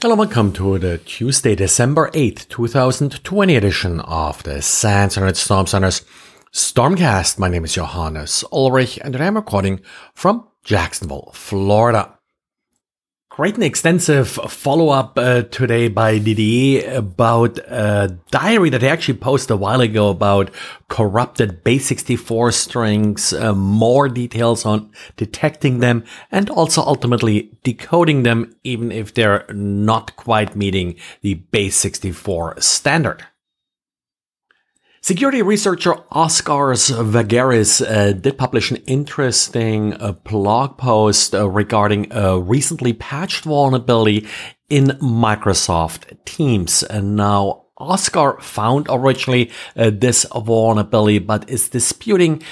Hello, welcome to the Tuesday, December 8th, 2020 edition of the SANS Internet Storm Center's Stormcast. My name is Johannes Ulrich and I'm recording from Jacksonville, Florida. Great an extensive follow up uh, today by Didier about a diary that he actually posted a while ago about corrupted base 64 strings, uh, more details on detecting them and also ultimately decoding them, even if they're not quite meeting the base 64 standard. Security researcher Oskars Vegeris uh, did publish an interesting uh, blog post uh, regarding a recently patched vulnerability in Microsoft Teams. And now Oscar found originally uh, this vulnerability, but is disputing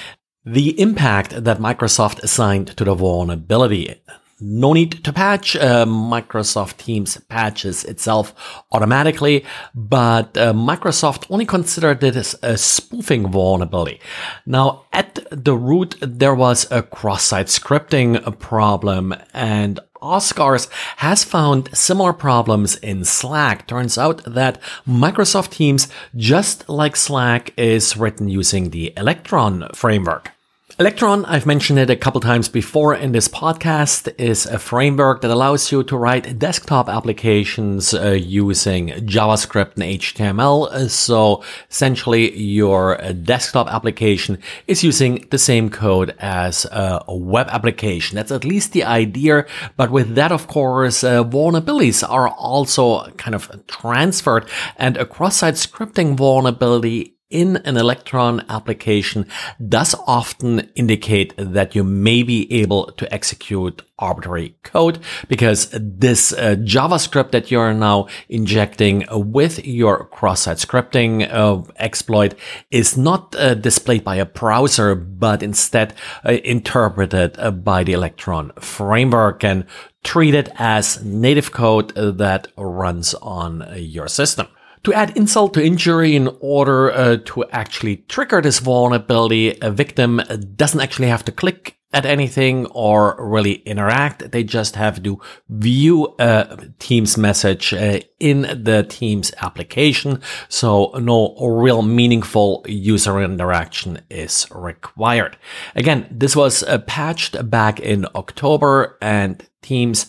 the impact that Microsoft assigned to the vulnerability. No need to patch. Uh, Microsoft Teams patches itself automatically, but uh, Microsoft only considered it as a spoofing vulnerability. Now, at the root, there was a cross-site scripting problem and Oskars has found similar problems in Slack. Turns out that Microsoft Teams, just like Slack, is written using the Electron framework. Electron, I've mentioned it a couple times before in this podcast, is a framework that allows you to write desktop applications uh, using JavaScript and HTML. So essentially your desktop application is using the same code as a web application. That's at least the idea. But with that, of course, uh, vulnerabilities are also kind of transferred and a cross-site scripting vulnerability in an Electron application does often indicate that you may be able to execute arbitrary code because this uh, JavaScript that you're now injecting with your cross-site scripting uh, exploit is not uh, displayed by a browser, but instead uh, interpreted uh, by the Electron framework and treated as native code that runs on your system. To add insult to injury in order uh, to actually trigger this vulnerability, a victim doesn't actually have to click at anything or really interact. They just have to view a Teams message uh, in the Teams application. So no real meaningful user interaction is required. Again, this was uh, patched back in October and Teams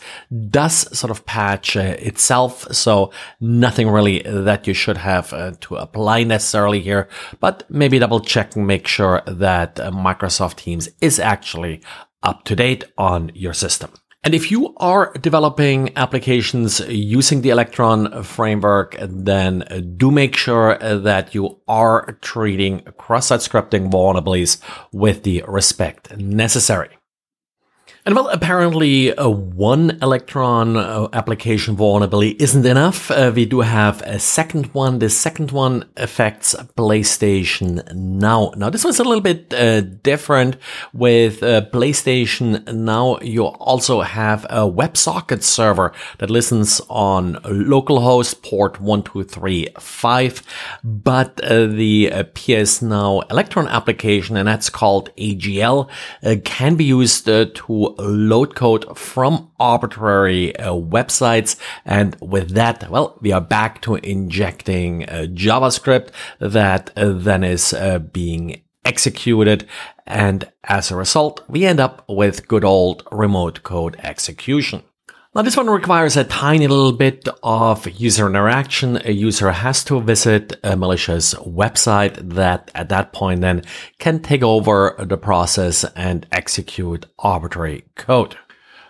does sort of patch uh, itself. So nothing really that you should have uh, to apply necessarily here, but maybe double check and make sure that uh, Microsoft Teams is actually up to date on your system. And if you are developing applications using the Electron framework, then do make sure that you are treating cross-site scripting vulnerabilities with the respect necessary. And well, apparently uh, one Electron uh, application vulnerability isn't enough. Uh, we do have a second one. The second one affects PlayStation Now. Now, this one's a little bit uh, different with PlayStation Now. You also have a WebSocket server that listens on localhost port 1235, but the PS Now Electron application, and that's called AGL, can be used to load code from arbitrary uh, websites. And with that, well, we are back to injecting uh, JavaScript that uh, then is uh, being executed. And as a result, we end up with good old remote code execution. Now this one requires a tiny little bit of user interaction. A user has to visit a malicious website that at that point then can take over the process and execute arbitrary code.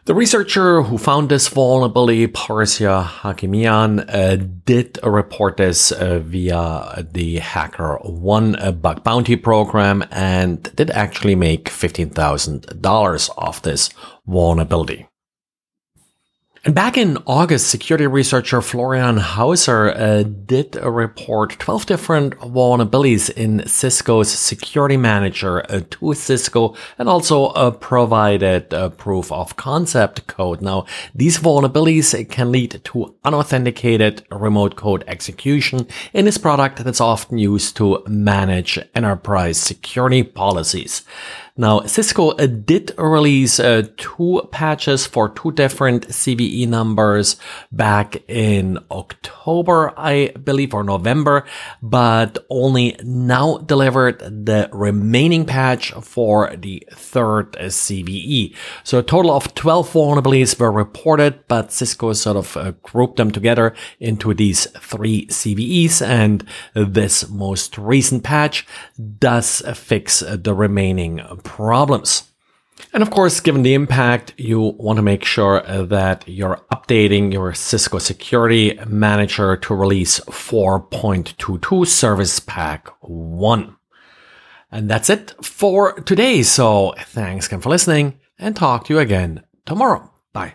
The researcher who found this vulnerability, Parsia Hakimian, uh, did report this uh, via the HackerOne bug bounty program and did actually make $15,000 off this vulnerability. And back in August, security researcher Florian Hauser uh, did report 12 different vulnerabilities in Cisco's security manager uh, to Cisco and also uh, provided proof of concept code. Now, these vulnerabilities can lead to unauthenticated remote code execution in this product that's often used to manage enterprise security policies. Now, Cisco uh, did release uh, two patches for two different CVE numbers back in October, I believe, or November, but only now delivered the remaining patch for the third CVE. So a total of 12 vulnerabilities were reported, but Cisco sort of uh, grouped them together into these three CVEs, and this most recent patch does fix the remaining problems. And of course, given the impact, you want to make sure that you're updating your Cisco Security Manager to release 4.22 Service Pack 1. And that's it for today. So thanks again for listening and talk to you again tomorrow. Bye.